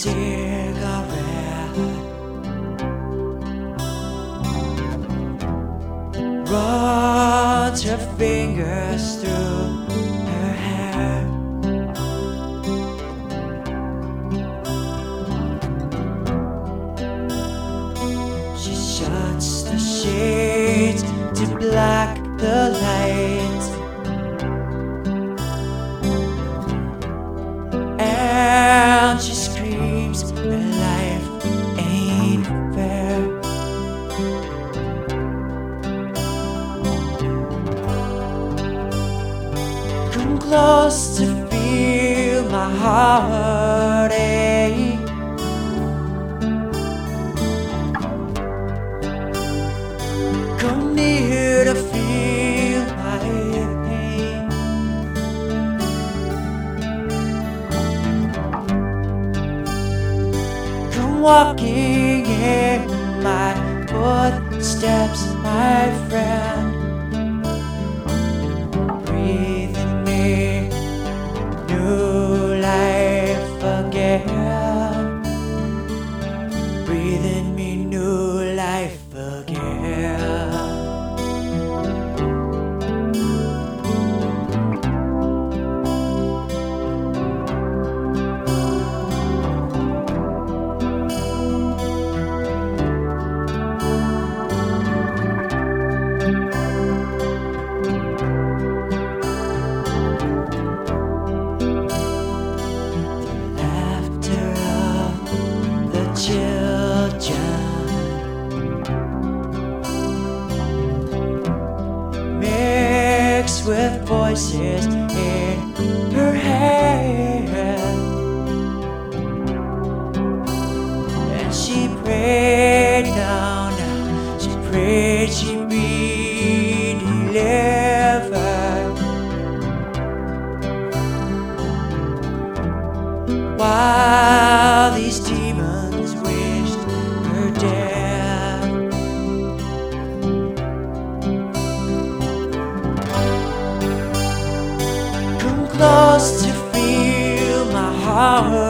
cigarette. Runs her fingers through her hair. She shuts the shades to black the light. Close to feel my heart ache. Come near to feel my pain. Come walking in my footsteps, my friend. Breathe life with voices in her head. And she prayed Now, now she prayed she'd be delivered. While these demons just to feel my heart.